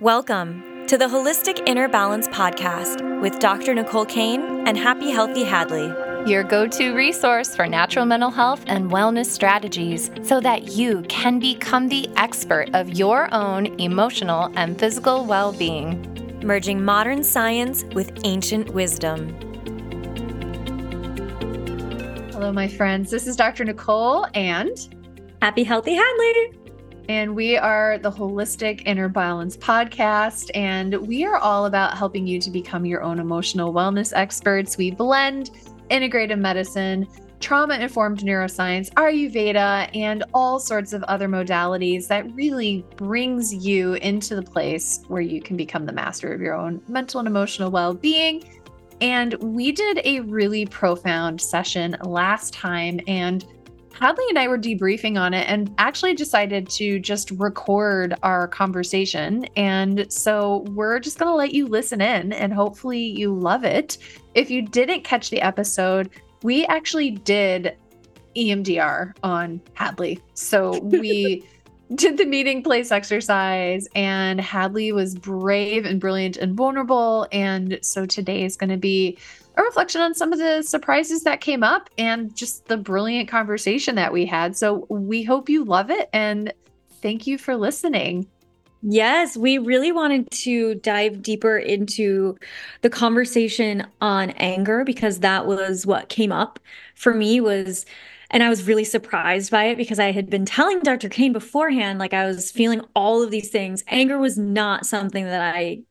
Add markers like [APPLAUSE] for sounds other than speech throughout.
Welcome to the Holistic Inner Balance Podcast with Dr. Nicole Kane and Happy Healthy Hadlee. Your go to resource for natural mental health and wellness strategies so that you can become the expert of your own emotional and physical well being. Merging modern science with ancient wisdom. Hello, my friends. This is Dr. Nicole and Happy Healthy Hadlee. And we are the Holistic Inner Balance podcast. And we are all about helping you to become your own emotional wellness experts. We blend integrative medicine, trauma informed neuroscience, Ayurveda, and all sorts of other modalities that really brings you into the place where you can become the master of your own mental and emotional well being. And we did a really profound session last time. And Hadlee and I were debriefing on it and actually decided to just record our conversation. And so we're just going to let you listen in and hopefully you love it. If you didn't catch the episode, we actually did EMDR on Hadlee. So we [LAUGHS] did the meeting place exercise, and Hadley was brave and brilliant and vulnerable. And so today is going to be a reflection on some of the surprises that came up and just the brilliant conversation that we had. So we hope you love it and thank you for listening. Yes, we really wanted to dive deeper into the conversation on anger because that was what came up for me was and I was really surprised by it because I had been telling Dr. Kane beforehand like I was feeling all of these things. Anger was not something that I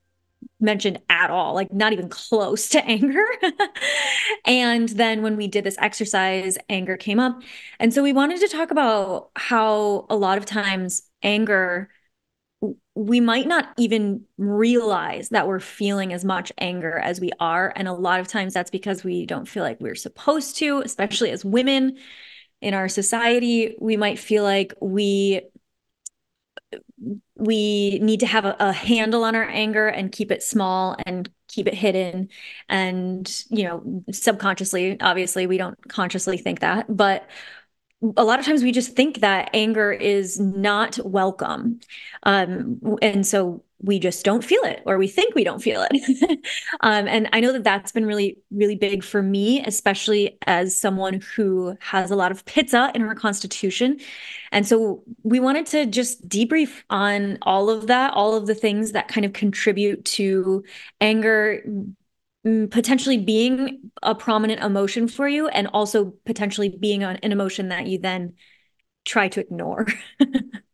mentioned at all, like not even close to [LAUGHS] anger. and then when we did this exercise, anger came up. And so we wanted to talk about how a lot of times anger, we might not even realize that we're feeling as much anger as we are. And a lot of times that's because we don't feel like we're supposed to, especially as women in our society. We might feel like we we need to have a, a, handle on our anger and keep it small and keep it hidden. And you know subconsciously obviously we don't consciously think that but a lot of times we just think that anger is not welcome. Um, and so we just don't feel it or we think we don't feel it. [LAUGHS] Um, and i know that that's been really really big for me especially as someone who has a lot of pitta in her constitution. And so we wanted to just debrief on all of that all of the things that kind of contribute to anger potentially being a prominent emotion for you and also potentially being an emotion that you then try to ignore [LAUGHS]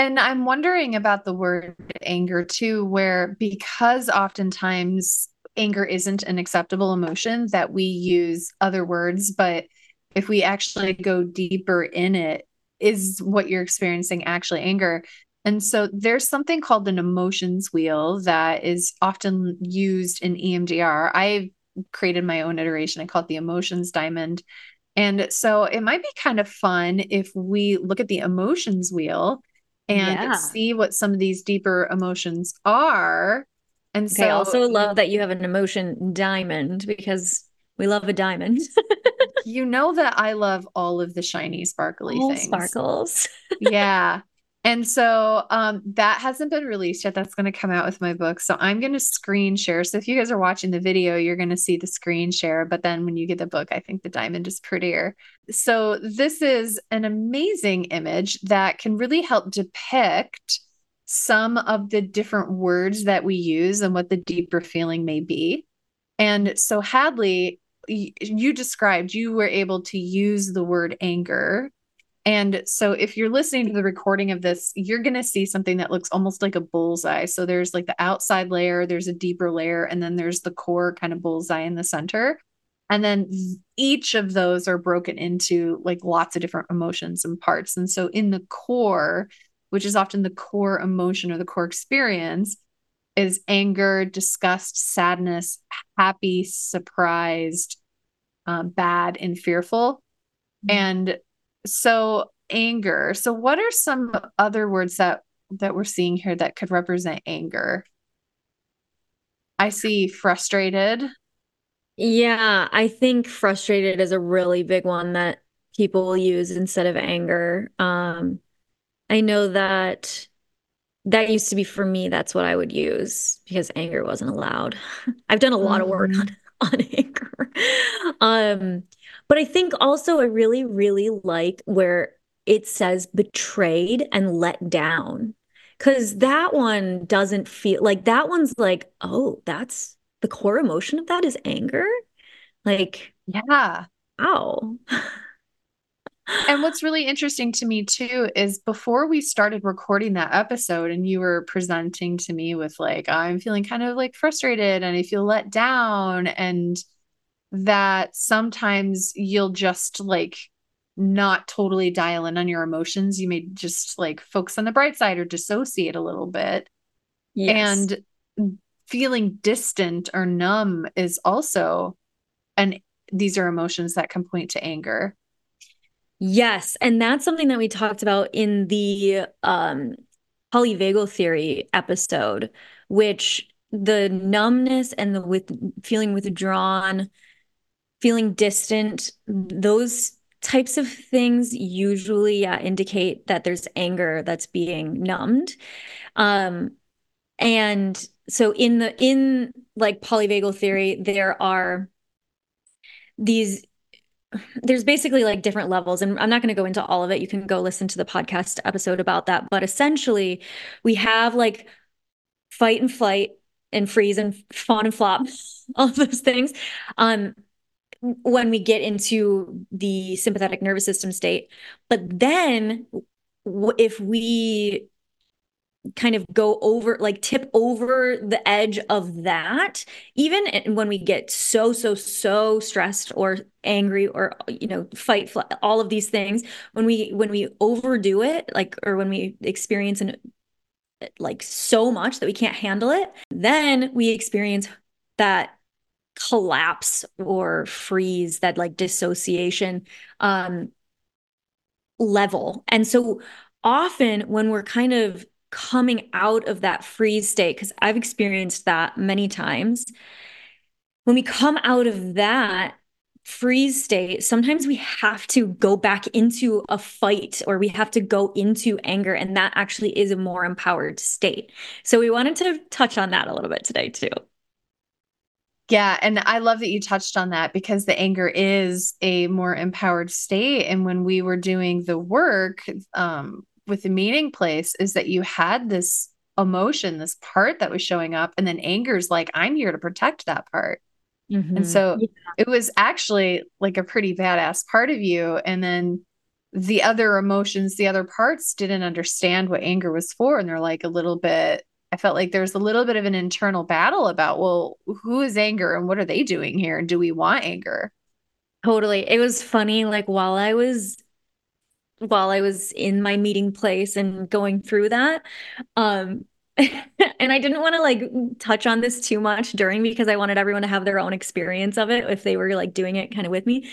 And I'm wondering about the word anger too, where because oftentimes anger isn't an acceptable emotion, that we use other words. But if we actually go deeper in it, is what you're experiencing actually anger? And so there's something called an emotions wheel that is often used in EMDR. I've created my own iteration. I call it the emotions diamond. And so it might be kind of fun if we look at the emotions wheel and yeah. see what some of these deeper emotions are. And okay, so I also love that you have an emotion diamond because we love a diamond. [LAUGHS] you know that I love all of the shiny, sparkly all things. Sparkles. yeah. And so um, that hasn't been released yet. That's going to come out with my book. So I'm going to screen share. So if you guys are watching the video, you're going to see the screen share. But then when you get the book, I think the diamond is prettier. So this is an amazing image that can really help depict some of the different words that we use and what the deeper feeling may be. And so Hadlee, you described you were able to use the word anger and so if you're listening to the recording of this, you're going to see something that looks almost like a bullseye. So there's like the outside layer, there's a deeper layer, and then there's the core kind of bullseye in the center. And then each of those are broken into like lots of different emotions and parts. And so in the core, which is often the core emotion or the core experience, is anger, disgust, sadness, happy, surprised, um, bad, and fearful. Mm-hmm. And so anger. So what are some other words that that we're seeing here that could represent anger? I see frustrated. Yeah, I think frustrated is a really big one that people will use instead of anger. Um I know that that used to be for me, that's what I would use because anger wasn't allowed. [LAUGHS] I've done a lot of work on, Mm-hmm. [LAUGHS] on anger. Um, but I think also I really, really like where it says betrayed and let down. Because that one doesn't feel like that one's like, oh, that's the core emotion of that is anger. Like, Yeah. ow. And what's [LAUGHS] really interesting to me too is before we started recording that episode and you were presenting to me with like I'm feeling kind of like frustrated and I feel let down and that sometimes you'll just like not totally dial in on your emotions. You may just like focus on the bright side or dissociate a little bit. Yes. And feeling distant or numb is also and these are emotions that can point to anger. Yes, and that's something that we talked about in the um polyvagal theory episode, which the numbness and the with feeling withdrawn, feeling distant, those types of things usually yeah, indicate that there's anger that's being numbed. Um, and so in the in like polyvagal theory, there are these there's basically like different levels and i'm not going to go into all of it. You can go listen to the podcast episode about that. But essentially we have like fight and flight and freeze and fawn and flop [LAUGHS] all of those things. Um when we get into the sympathetic nervous system state. But then if we kind of go over like tip over the edge of that even when we get so so so stressed or angry or you know fight all of these things when we when we overdo it like or when we experience an like so much that we can't handle it then we experience that collapse or freeze that like dissociation um level and so often when we're kind of coming out of that freeze state, because I've experienced that many times. When we come out of that freeze state, sometimes we have to go back into a fight or we have to go into anger, and that actually is a more empowered state. So we wanted to touch on that a little bit today, too. Yeah, and I love that you touched on that because the anger is a more empowered state. And when we were doing the work, um, with the meeting place is that you had this emotion, this part that was showing up, and then anger's like, I'm here to protect that part. Mm-hmm. And so yeah. it was actually like a pretty badass part of you. And then the other emotions, the other parts didn't understand what anger was for. And they're like a little bit, I felt like there was a little bit of an internal battle about, well, who is anger and what are they doing here? And do we want anger? Totally. It was funny. Like while I was while I was in my meeting place and going through that. Um, [LAUGHS] and I didn't want to like touch on this too much during because I wanted everyone to have their own experience of it if they were like doing it kind of with me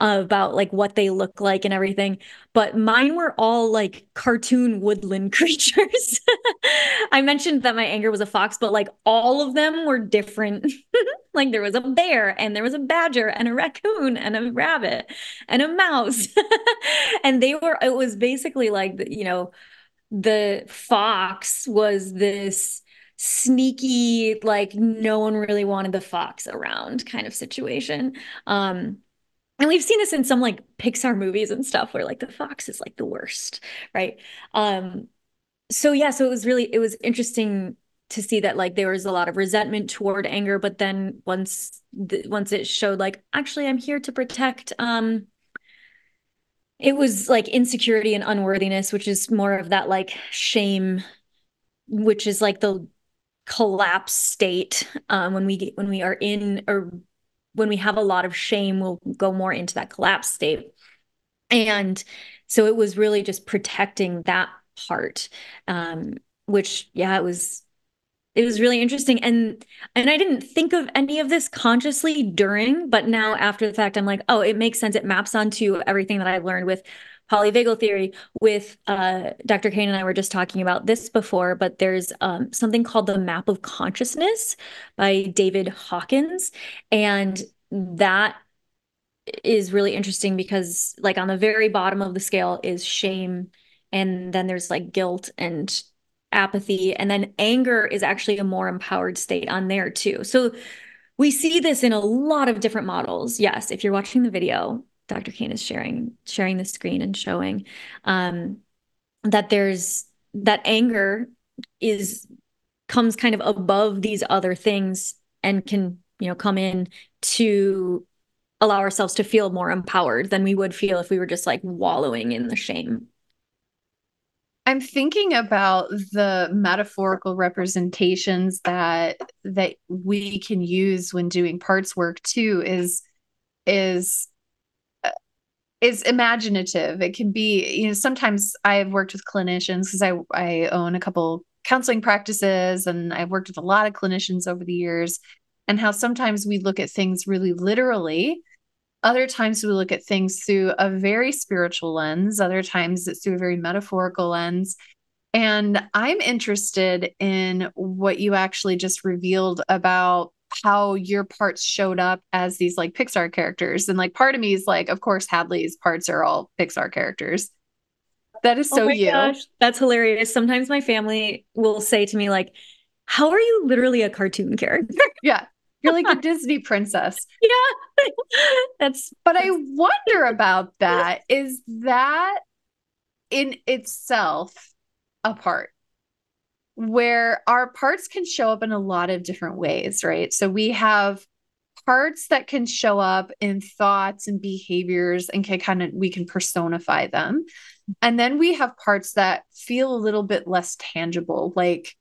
about like what they look like and everything. But mine were all like cartoon woodland [LAUGHS] creatures. I mentioned that my anger was a fox, but like all of them were different. [LAUGHS] like there was a bear and there was a badger and a raccoon and a rabbit and a mouse. [LAUGHS] and they were, it was basically like, you know, the fox was this sneaky, like no one really wanted the fox around kind of situation. Um, and we've seen this in some like Pixar movies and stuff where like the fox is like the worst, right? Um, so yeah, so it was really it was interesting to see that like there was a lot of resentment toward anger, but then once the, once it showed like actually I'm here to protect um it was like insecurity and unworthiness, which is more of that like shame, which is like the collapse state um, when we get, when we are in or when we have a lot of shame, we'll go more into that collapse state. And so it was really just protecting that part, um, which yeah, it was it was really interesting and and i didn't think of any of this consciously during but now after the fact i'm like oh it makes sense it maps onto everything that i've learned with polyvagal theory with uh, dr kane and i were just talking about this before but there's um, something called the map of consciousness by david hawkins and that is really interesting because like on the very bottom of the scale is shame and then there's like guilt and apathy, and then anger is actually a more empowered state on there too. So we see this in a lot of different models. Yes, if you're watching the video, Dr. Kane is sharing sharing the screen and showing um, that there's that anger is comes kind of above these other things and can you know come in to allow ourselves to feel more empowered than we would feel if we were just like wallowing in the shame I'm thinking about the metaphorical representations that that we can use when doing parts work too is is is imaginative. It can be, you know, sometimes I've worked with clinicians because I I own a couple counseling practices and I've worked with a lot of clinicians over the years and how sometimes we look at things really literally other times we look at things through a very spiritual lens, other times it's through a very metaphorical lens. And I'm interested in what you actually just revealed about how your parts showed up as these like Pixar characters. And like part of me is like, of course, Hadlee's parts are all Pixar characters. That is oh so oh you. Gosh, that's hilarious. Sometimes my family will say to me, like, how are you literally a cartoon character? [LAUGHS] yeah. You're like a Disney princess. [LAUGHS] Yeah. that's but. I wonder [LAUGHS] about that. Is that in itself a part where our parts can show up in a lot of different ways, right? So we have parts that can show up in thoughts and behaviors and can kind of we can personify them. And then we have parts that feel a little bit less tangible, like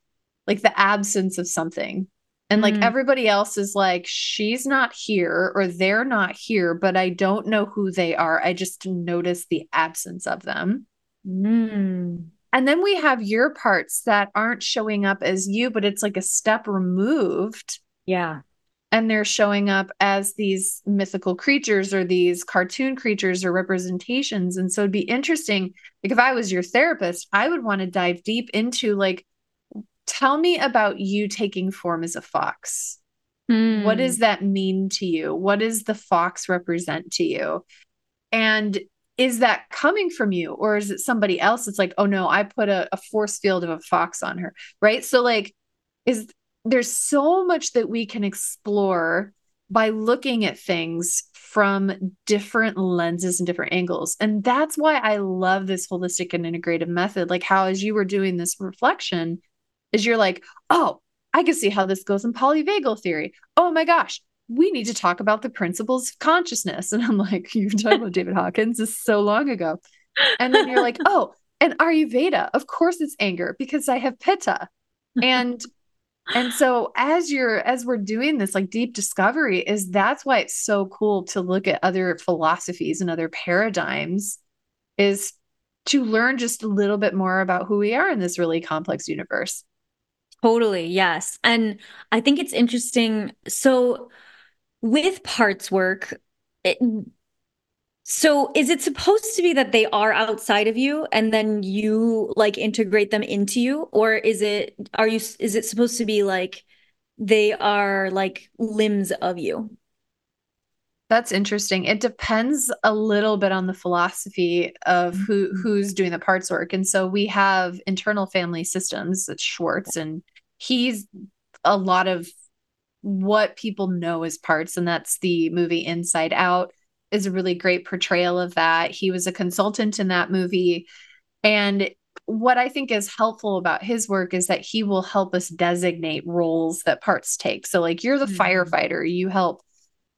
like the absence of something and like mm. everybody else is like, she's not here or they're not here, but I don't know who they are. I just notice the absence of them. Mm. And then we have your parts that aren't showing up as you, but it's like a step removed. Yeah. And they're showing up as these mythical creatures or these cartoon creatures or representations. And so it'd be interesting. Like, if I was your therapist, I would want to dive deep into like, tell me about you taking form as a fox. Mm. What does that mean to you? What does the fox represent to you? And is that coming from you or is it somebody else? It's like, oh no, I put a, a force field of a fox on her. Right. So, like, is there's so much that we can explore by looking at things from different lenses and different angles. And that's why I love this holistic and integrative method. Like, how as you were doing this reflection, is you're like, oh, I can see how this goes in polyvagal theory. Oh my gosh, we need to talk about the principles of consciousness. [LAUGHS] And I'm like, you've talked about David Hawkins this is so long ago. And then you're like, [LAUGHS] oh, and Ayurveda, of course it's anger because I have pitta. And and so as you're as we're doing this like deep discovery is that's why it's so cool to look at other philosophies and other paradigms is to learn just a little bit more about who we are in this really complex universe. Totally, yes. And I think it's interesting. So with parts work, it, so is it supposed to be that they are outside of you and then you like integrate them into you or is it are you is it supposed to be like they are like limbs of you? That's interesting. It depends a little bit on the philosophy of who mm-hmm. who's doing the parts work. And so we have internal family systems, it's Schwartz, and he's a lot of what people know as parts, and that's the movie Inside Out is a really great portrayal of that. He was a consultant in that movie. And what I think is helpful about his work is that he will help us designate roles that parts take. So like you're the mm-hmm. firefighter, you help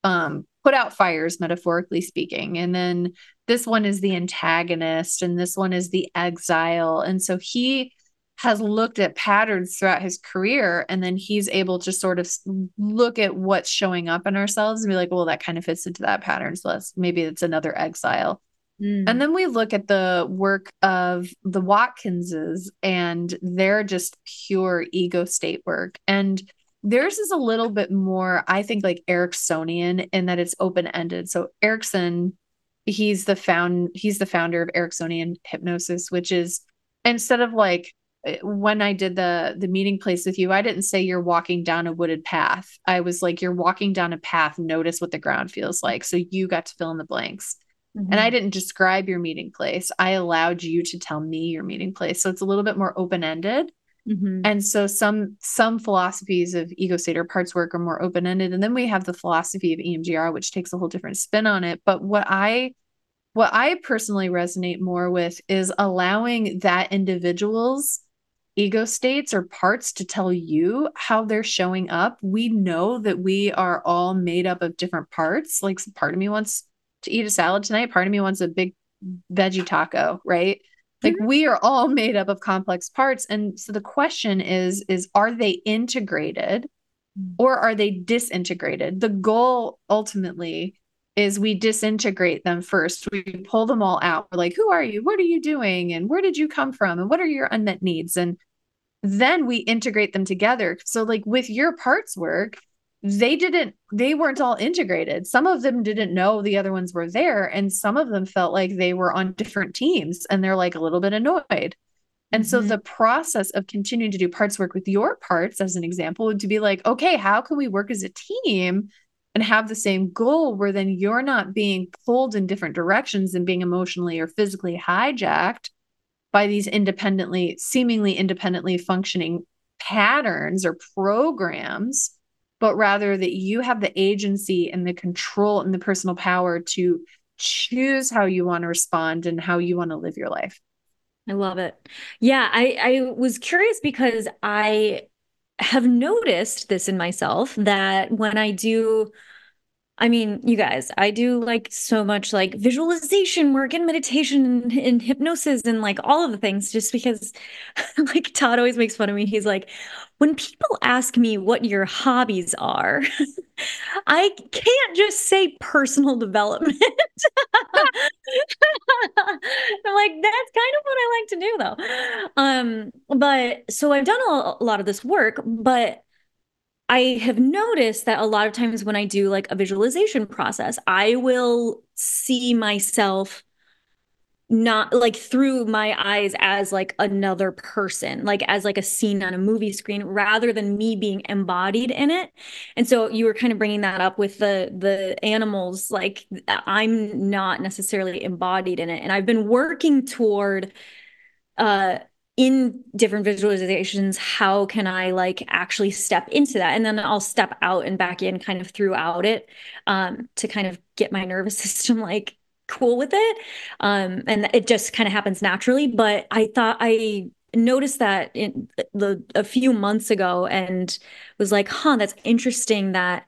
um put out fires, metaphorically speaking. And then this one is the antagonist, and this one is the exile. And so he has looked at patterns throughout his career, and then he's able to sort of look at what's showing up in ourselves and be like, well, that kind of fits into that pattern. So let's maybe it's another exile. Mm. And then we look at the work of the Watkinses, and they're just pure ego state work. And Theirs is a little bit more, I think, like Ericksonian in that it's open ended. So Erickson, he's the found he's the founder of Ericksonian hypnosis, which is instead of like when I did the the meeting place with you, I didn't say you're walking down a wooded path. I was like, you're walking down a path, notice what the ground feels like. So you got to fill in the blanks. Mm-hmm. And I didn't describe your meeting place. I allowed you to tell me your meeting place. So it's a little bit more open ended. Mm-hmm. And so some some philosophies of ego state or parts work are more open ended, and then we have the philosophy of EMDR, which takes a whole different spin on it. But what I what I personally resonate more with is allowing that individual's ego states or parts to tell you how they're showing up. We know that we are all made up of different parts. Like part of me wants to eat a salad tonight, part of me wants a big veggie taco, right? like mm-hmm. we are all made up of complex parts and so the question is is are they integrated mm. or are they disintegrated the goal ultimately is we disintegrate them first. We pull them all out. We're like who are you? What are you doing? And where did you come from? And what are your unmet needs? And then we integrate them together. So like with your parts work they didn't they weren't all integrated. Some of them didn't know the other ones were there and some of them felt like they were on different teams and they're like a little bit annoyed. And mm-hmm. so the process of continuing to do parts work with your parts as an example would to be like okay how can we work as a team and have the same goal where then you're not being pulled in different directions and being emotionally or physically hijacked by these independently seemingly independently functioning patterns or programs but rather that you have the agency and the control and the personal power to choose how you want to respond and how you want to live your life. I love it. Yeah, I I was curious because I have noticed this in myself that when I do I mean, you guys, I do like so much like visualization work and meditation and, and, hypnosis and like all of the things just because [LAUGHS] like Todd always makes fun of me. He's like, when people ask me what your hobbies are, [LAUGHS] I can't just say personal development. [LAUGHS] [LAUGHS] I'm like, that's kind of what I like to do though. Um, but so I've done a, a lot of this work, but I have noticed that a lot of times when I do like a visualization process, I will see myself not like through my eyes as like another person like as like a scene on a movie screen rather than me being embodied in it. And so you were kind of bringing that up with the the animals like i'm not necessarily embodied in it. And i've been working toward uh in different visualizations how can i like actually step into that? And then i'll step out and back in kind of throughout it um, to kind of get my nervous [LAUGHS] system like cool with it um, and it just kind of happens naturally but i thought i noticed that in the a few months ago and was like huh that's interesting that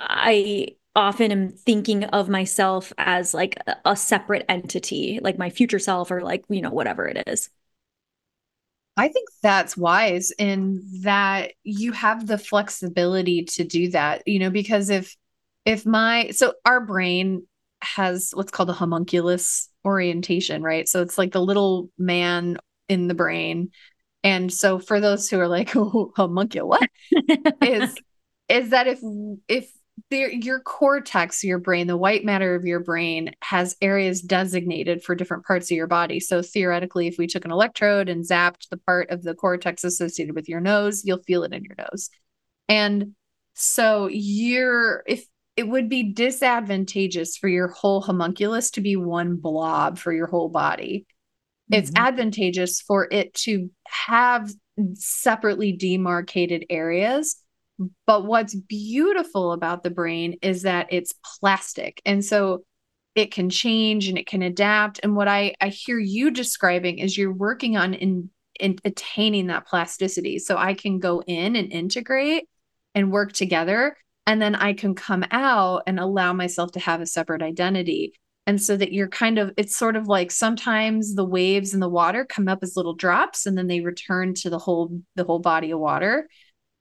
i often am thinking of myself as like a separate entity like my future self or like you know whatever it is. I think that's wise in that you have the flexibility to do that, you know, because if if my so our brain has what's called a homunculus orientation, right? So it's like the little man in the brain. And so for those who are like, [LAUGHS] oh, homunculus, what is [LAUGHS] is that if if there, your cortex, your brain, the white matter of your brain has areas designated for different parts of your body. So theoretically, if we took an electrode and zapped the part of the cortex associated with your nose, you'll feel it in your nose. And so you're if it would be disadvantageous for your whole homunculus to be one blob for your whole body. Mm-hmm. It's advantageous for it to have separately demarcated areas but what's beautiful about the brain is that it's plastic. And so it can change and it can adapt. And what I, I hear you describing is you're working on in, in attaining that plasticity. So I can go in and integrate and work together. And then I can come out and allow myself to have a separate identity. And so that you're kind of, it's sort of like sometimes the waves in the water come up as little drops and then they return to the whole, the whole body of water.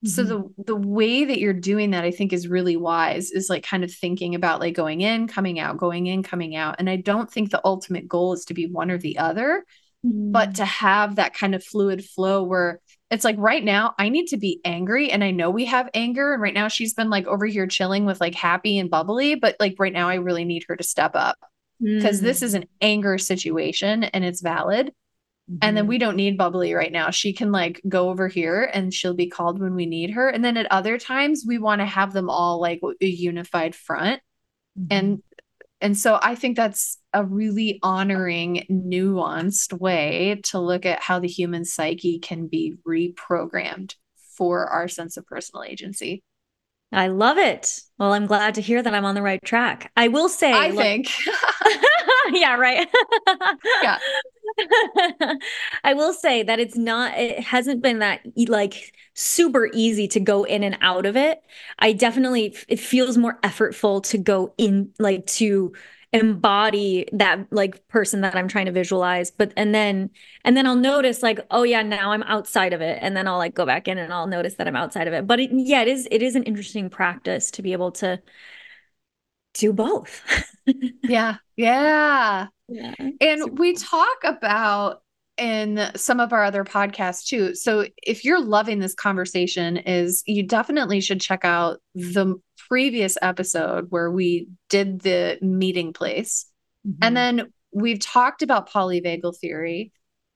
So the mm-hmm. the way that you're doing that I think is really wise is like kind of thinking about like going in, coming out, going in, coming out. And I don't think the ultimate goal is to be one or the other, mm. but to have that kind of fluid flow where it's like right now I need to be angry and I know we have anger and right now she's been like over here chilling with like happy and bubbly, but like right now I really need her to step up because mm. this is an anger situation and it's valid and then mm-hmm. we don't need bubbly right now. She can like go over here and she'll be called when we need her. And then at other times, we want to have them all like a unified front. Mm-hmm. And and so I think that's a really honoring, nuanced way to look at how the human psyche can be reprogrammed for our sense of personal agency. I love it. Well, I'm glad to hear that I'm on the right track. I will say, I look, think. [LAUGHS] yeah, right. [LAUGHS] yeah. [LAUGHS] [LAUGHS] I will say that it's not, it hasn't been that like super easy to go in and out of it. I definitely, it feels more effortful to go in, like to embody that like person that I'm trying to visualize. But, and then, and then I'll notice like, oh yeah, now I'm outside of it. And then I'll like go back in and I'll notice that I'm outside of it. But it, yeah, it is, it is an interesting practice to be able to do both. [LAUGHS] yeah. Yeah. Yeah. And we talk about in some of our other podcasts too. So if you're loving this conversation is you definitely should check out the previous episode where we did the meeting place. Mm-hmm. And then we've talked about polyvagal theory.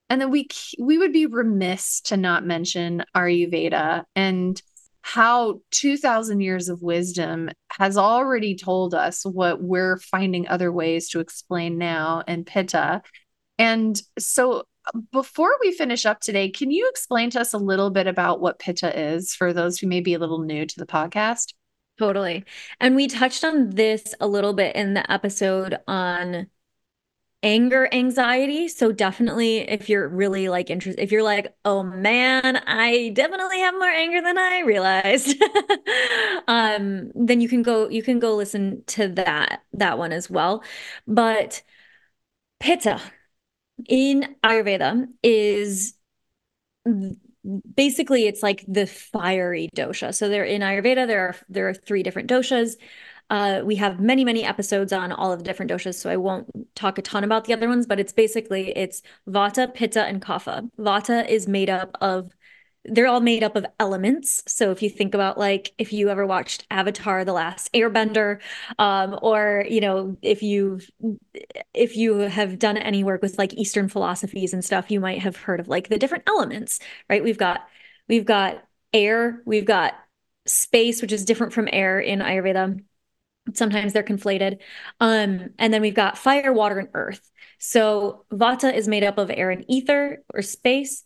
And then we we would be remiss to not mention Ayurveda and how 2000 years of wisdom has already told us what we're finding other ways to explain now in pitta. And so before we finish up today can you explain to us a little bit about what pitta is for those who may be a little new to the podcast? Totally. And we touched on this a little bit in the episode on anger anxiety. So definitely if you're really like interested, if you're like, oh man, I definitely have more anger than I realized, [LAUGHS] um, then you can go, you can go listen to that, that one as well. But Pitta in Ayurveda is basically it's like the fiery dosha. So there in Ayurveda, there are there are three different doshas. Uh, we have many, many episodes on all of the different doshas, so I won't talk a ton about the other ones, but it's basically it's Vata, Pitta, and Kapha. Vata is made up of they're all made up of elements. So if you think about like if you ever watched Avatar: The Last Airbender, um, or you know if you if you have done any work with like Eastern philosophies and stuff, you might have heard of like the different elements, right? We've got we've got air, we've got space, which is different from air in Ayurveda sometimes they're conflated. Um and then we've got fire water and earth. So vata is made up of air and ether or space.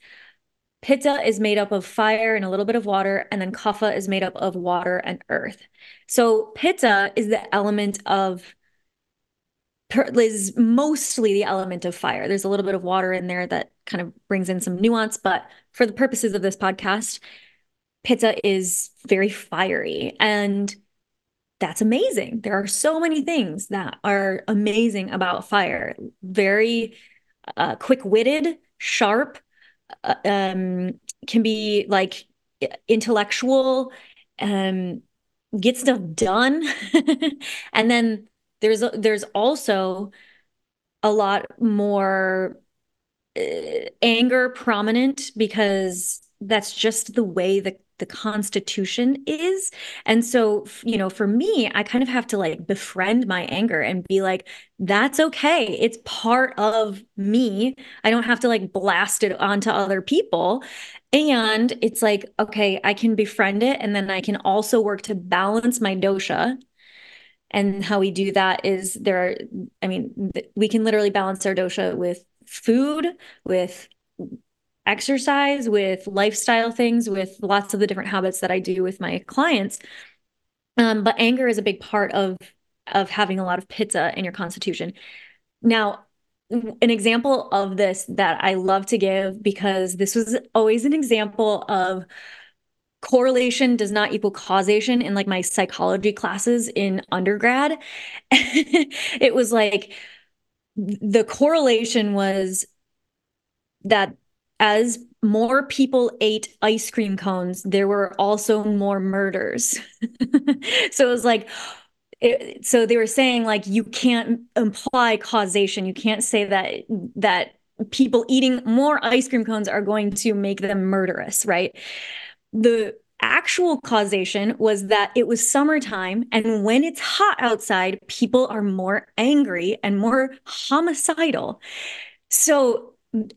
Pitta is made up of fire and a little bit of water. And then kapha is made up of water and earth. So pitta is the element of is mostly the element of fire. There's a little bit of water in there that kind of brings in some nuance but for the purposes of this podcast pitta is very fiery. And that's amazing. There are so many things that are amazing about fire. Very uh, quick-witted, sharp, uh, um, can be like intellectual, um, get stuff done. [LAUGHS] and then there's there's also a lot more uh, anger prominent because that's just the way the the constitution is. And so you know for me i kind of have to like befriend my anger and be like that's okay. It's part of me. I don't have to like blast it onto other people. And it's like okay i can befriend it and then i can also work to balance my dosha. And how we do that is there are i mean we can literally balance our dosha with food with exercise, with lifestyle things, with lots of the different habits that I do with my clients. Um, but anger is a big part of of having a lot of pitta in your constitution. Now, an example of this that I love to give because this was always an example of correlation does not equal causation in like my psychology classes in undergrad. [LAUGHS] it was like the correlation was that as more people ate ice cream cones, there were also more murders. [LAUGHS] so it was like, it, so they were saying like you can't imply causation. You can't say that that people eating more ice cream cones are going to make them murderous, right? The actual causation was that it was summertime and when it's hot outside, people are more angry and more homicidal. So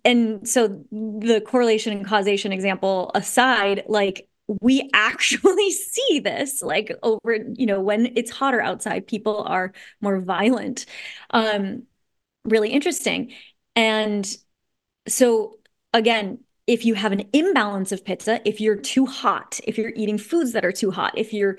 and so the correlation and causation example aside like we [LAUGHS] actually see this like over you know when it's hotter outside people are more violent. Um really interesting. And so again if you have an imbalance of pitta if you're too hot if you're eating foods that are too hot if you're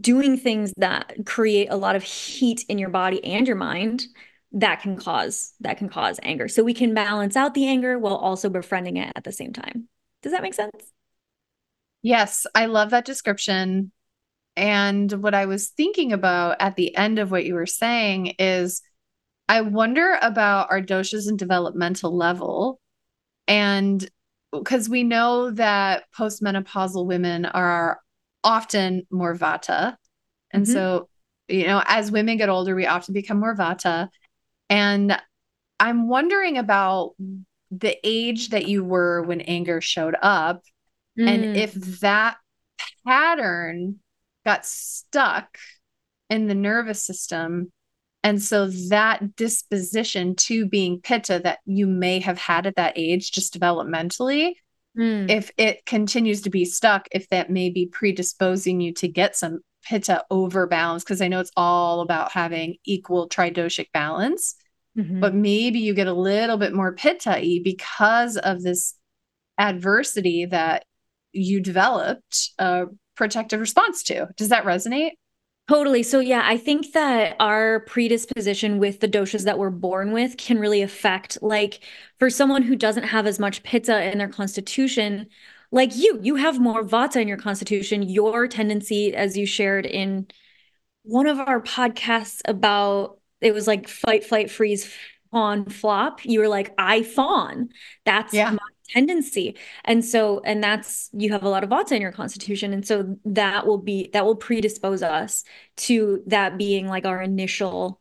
doing things that create a lot of heat in your body and your mind that can cause that can cause anger so we can balance out the anger while also befriending it at the same time does that make sense Yes, I love that description. And what I was thinking about at the end of what you were saying is I wonder about our doshas and developmental level. And because we know that postmenopausal women are often more vata. And mm-hmm. so, you know, as women get older, we often become more vata. And I'm wondering about the age that you were when anger showed up Mm. And if that pattern got stuck in the nervous system, and so that disposition to being pitta that you may have had at that age, just developmentally, mm. if it continues to be stuck, if that may be predisposing you to get some pitta overbalance, because I know it's all about having equal tridoshic balance. Mm-hmm. But maybe you get a little bit more pitta because of this adversity that you developed a protective response to. Does that resonate? Totally. So, yeah, I think that our predisposition with the doshas that we're born with can really affect, like, for someone who doesn't have as much pitta in their constitution, like you, you have more vata in your constitution. Your tendency, as you shared in one of our podcasts about it was like fight, flight, freeze, fawn, flop. You were like, I fawn. That's yeah. my tendency and so and that's you have a lot of vata in your constitution and so that will be that will predispose us to that being like our initial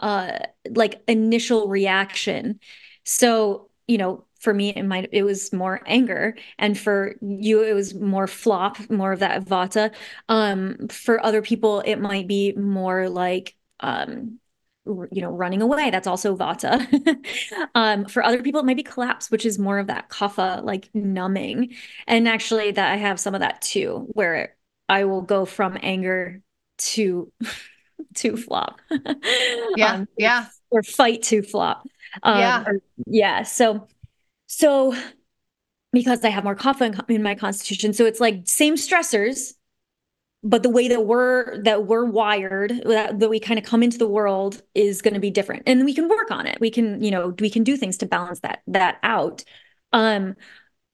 uh like initial reaction so you know for me it might it was more anger and for you it was more flop more of that vata um for other people it might be more like um you know running away. That's also vata. [LAUGHS] Um, for other people it might be collapse which is more of that kapha like numbing. And actually that i have some of that too where i will go from anger to [LAUGHS] to flop. [LAUGHS] Yeah um, yeah. or fight to flop. Um, yeah. or, yeah so so because i have more kapha in, in my constitution so it's like same stressors but the way that we're that we're wired that, that we kind of come into the world is going to be different and we can work on it. We can you know we can do things to balance that that out. Um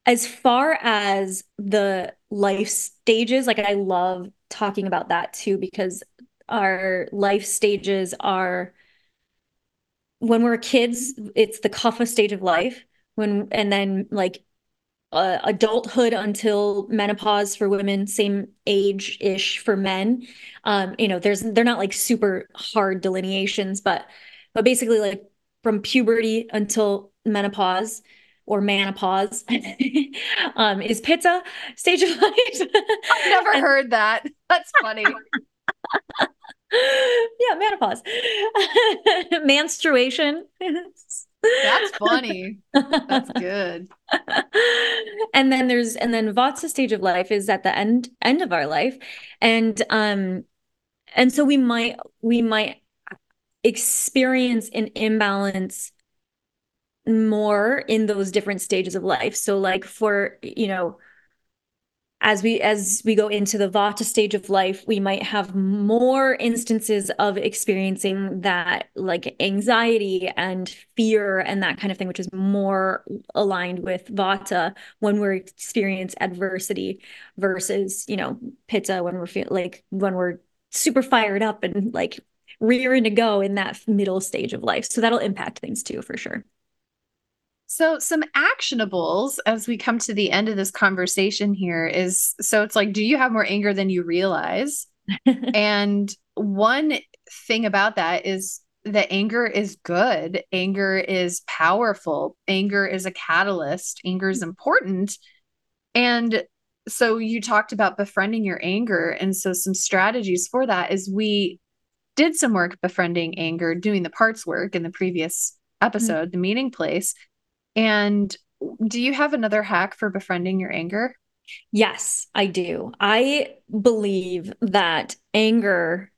as far as the life stages like i love talking about that too because our life stages are when we're kids it's the kapha stage of life when and then like uh, adulthood until menopause for women, same age ish for men. Um, you know, there's they're not like super hard delineations, but but basically like from puberty until menopause or menopause [LAUGHS] um, is pitta stage of [LAUGHS] life. I've never and, heard that. That's funny. [LAUGHS] yeah, menopause, menstruation. That's funny. That's [LAUGHS] good. and then there's and then Vata stage of life is at the end end of our life. And um and so we might we might experience an imbalance more in those different stages of life. So like for, you know, as we as we go into the vata stage of life we might have more instances of experiencing that like anxiety and fear and that kind of thing which is more aligned with vata when we're experience adversity versus you know pitta when we're feel like when we're super fired up and like rearing to go in that middle stage of life. So that'll impact things too for sure so, some actionables as we come to the end of this conversation here is so it's like, do you have more anger than you realize? [LAUGHS] and one thing about that is that anger is good, anger is powerful, anger is a catalyst, anger is important. And so, you talked about befriending your anger. And so, some strategies for that is we did some work befriending anger, doing the parts work in the previous episode, mm-hmm. the meeting place and do you have another hack for befriending your anger? Yes, I do. I believe that anger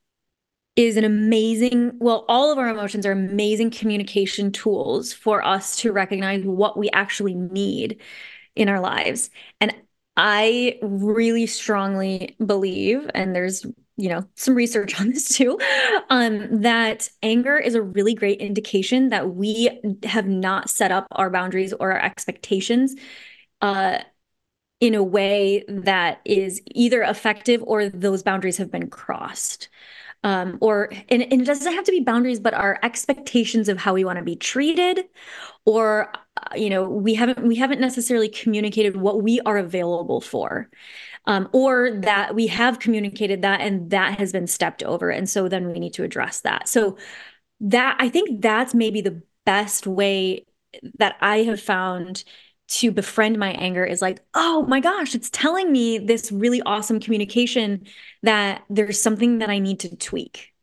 is an amazing, well, all of our emotions are amazing communication tools for us to recognize what we actually need in our lives. And I really strongly believe, and there's you know some research [LAUGHS] on this too um, that anger is a really great indication that we have not set up our boundaries or our expectations uh, in a way that is either effective or those boundaries have been crossed. Um, or and, and, it doesn't have to be boundaries but our expectations of how we want to be treated or uh, you know we haven't we haven't necessarily communicated what we are available for um, or that we have communicated that and that has been stepped over and so then we need to address that so that i think that's maybe the best way that i have found to befriend my anger is like, oh my gosh, it's telling me this really awesome communication that there's something that I need to tweak.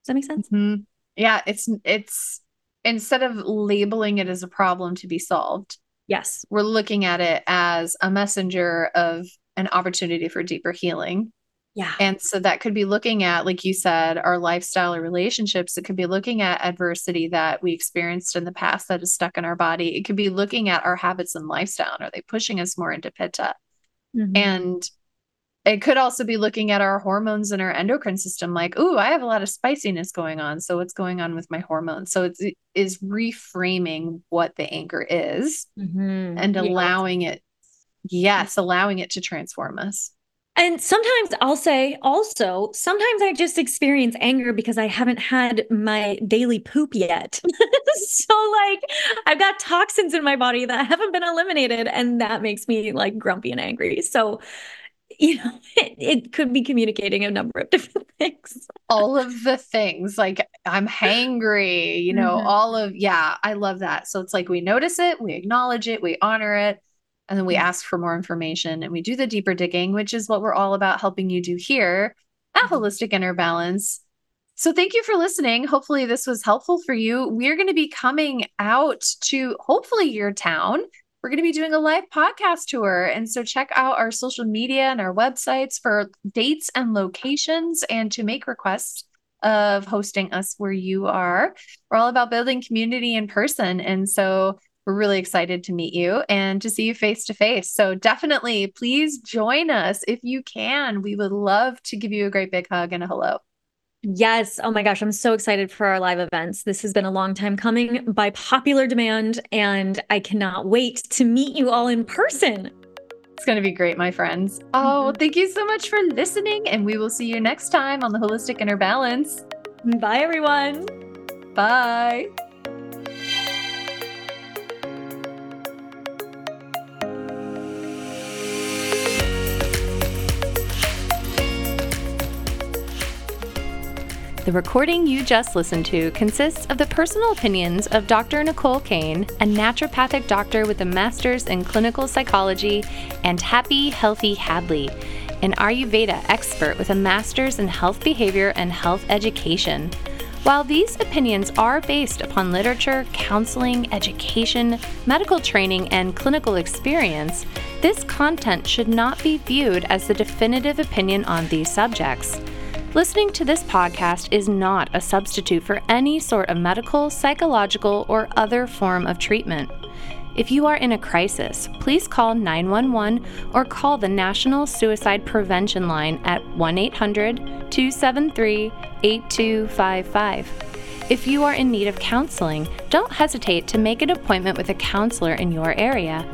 Does that make sense? Mm-hmm. Yeah, it's it's instead of labeling it as a problem to be solved. Yes. We're looking at it as a messenger of an opportunity for deeper healing. Yeah. And so that could be looking at, like you said, our lifestyle or relationships. It could be looking at adversity that we experienced in the past that is stuck in our body. It could be looking at our habits and lifestyle. Are they pushing us more into pitta? Mm-hmm. And it could also be looking at our hormones and our endocrine system like ooh i have a lot of spiciness going on so what's going on with my hormones so it's it is reframing what the anger is mm-hmm. and allowing yeah. it yes allowing it to transform us and sometimes I'll say also, sometimes I just experience anger because I haven't had my daily poop yet. [LAUGHS] so, like, I've got toxins in my body that haven't been eliminated, and that makes me like grumpy and angry. So, you know, [LAUGHS] it, it could be communicating a number of different [LAUGHS] things. all of the things, like, I'm hangry, you know, mm-hmm. all of, yeah, I love that. So, it's like we notice it, we acknowledge it, we honor it and then we mm-hmm. ask for more information and we do the deeper digging, which is what we're all about helping you do here at mm-hmm. Holistic Inner Balance. So thank you for listening. Hopefully this was helpful for you. We're going to be coming out to hopefully your town. We're going to be doing a live podcast tour. And so check out our social media and our websites for dates and locations and to make requests of hosting us where you are. We're all about building community in person. And so we're really excited to meet you and to see you face to face. So definitely please join us if you can. We would love to give you a great big hug and a hello. Yes. Oh my gosh. I'm so excited for our live events. This has been a long time coming by popular demand, and I cannot wait to meet you all in person. It's going to be great, my friends. Oh, mm-hmm. thank you so much for listening, and we will see you next time on the Holistic Inner Balance. Bye, everyone. Bye. The recording you just listened to consists of the personal opinions of Dr. Nicole Cain, a naturopathic doctor with a master's in clinical psychology, and Happy Healthy Hadlee, an Ayurveda expert with a master's in health behavior and health education. While these opinions are based upon literature, counseling, education, medical training, and clinical experience, this content should not be viewed as the definitive opinion on these subjects. Listening to this podcast is not a substitute for any sort of medical, psychological, or other form of treatment. If you are in a crisis, please call 911 or call the National Suicide Prevention Line at 1 800 273 8255. If you are in need of counseling, don't hesitate to make an appointment with a counselor in your area.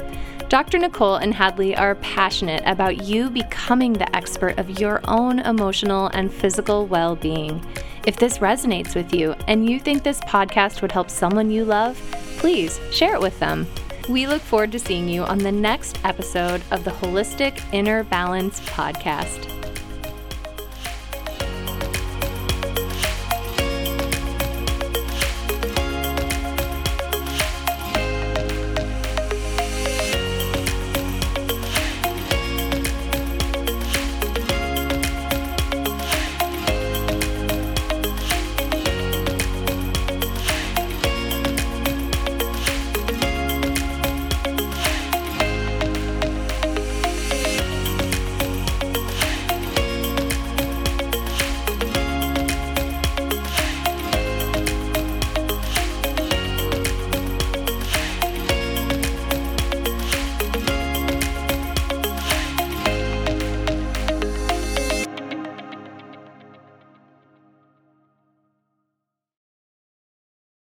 Dr. Nicole and Hadlee are passionate about you becoming the expert of your own emotional and physical well being. If this resonates with you and you think this podcast would help someone you love, please share it with them. We look forward to seeing you on the next episode of the Holistic Inner Balance podcast.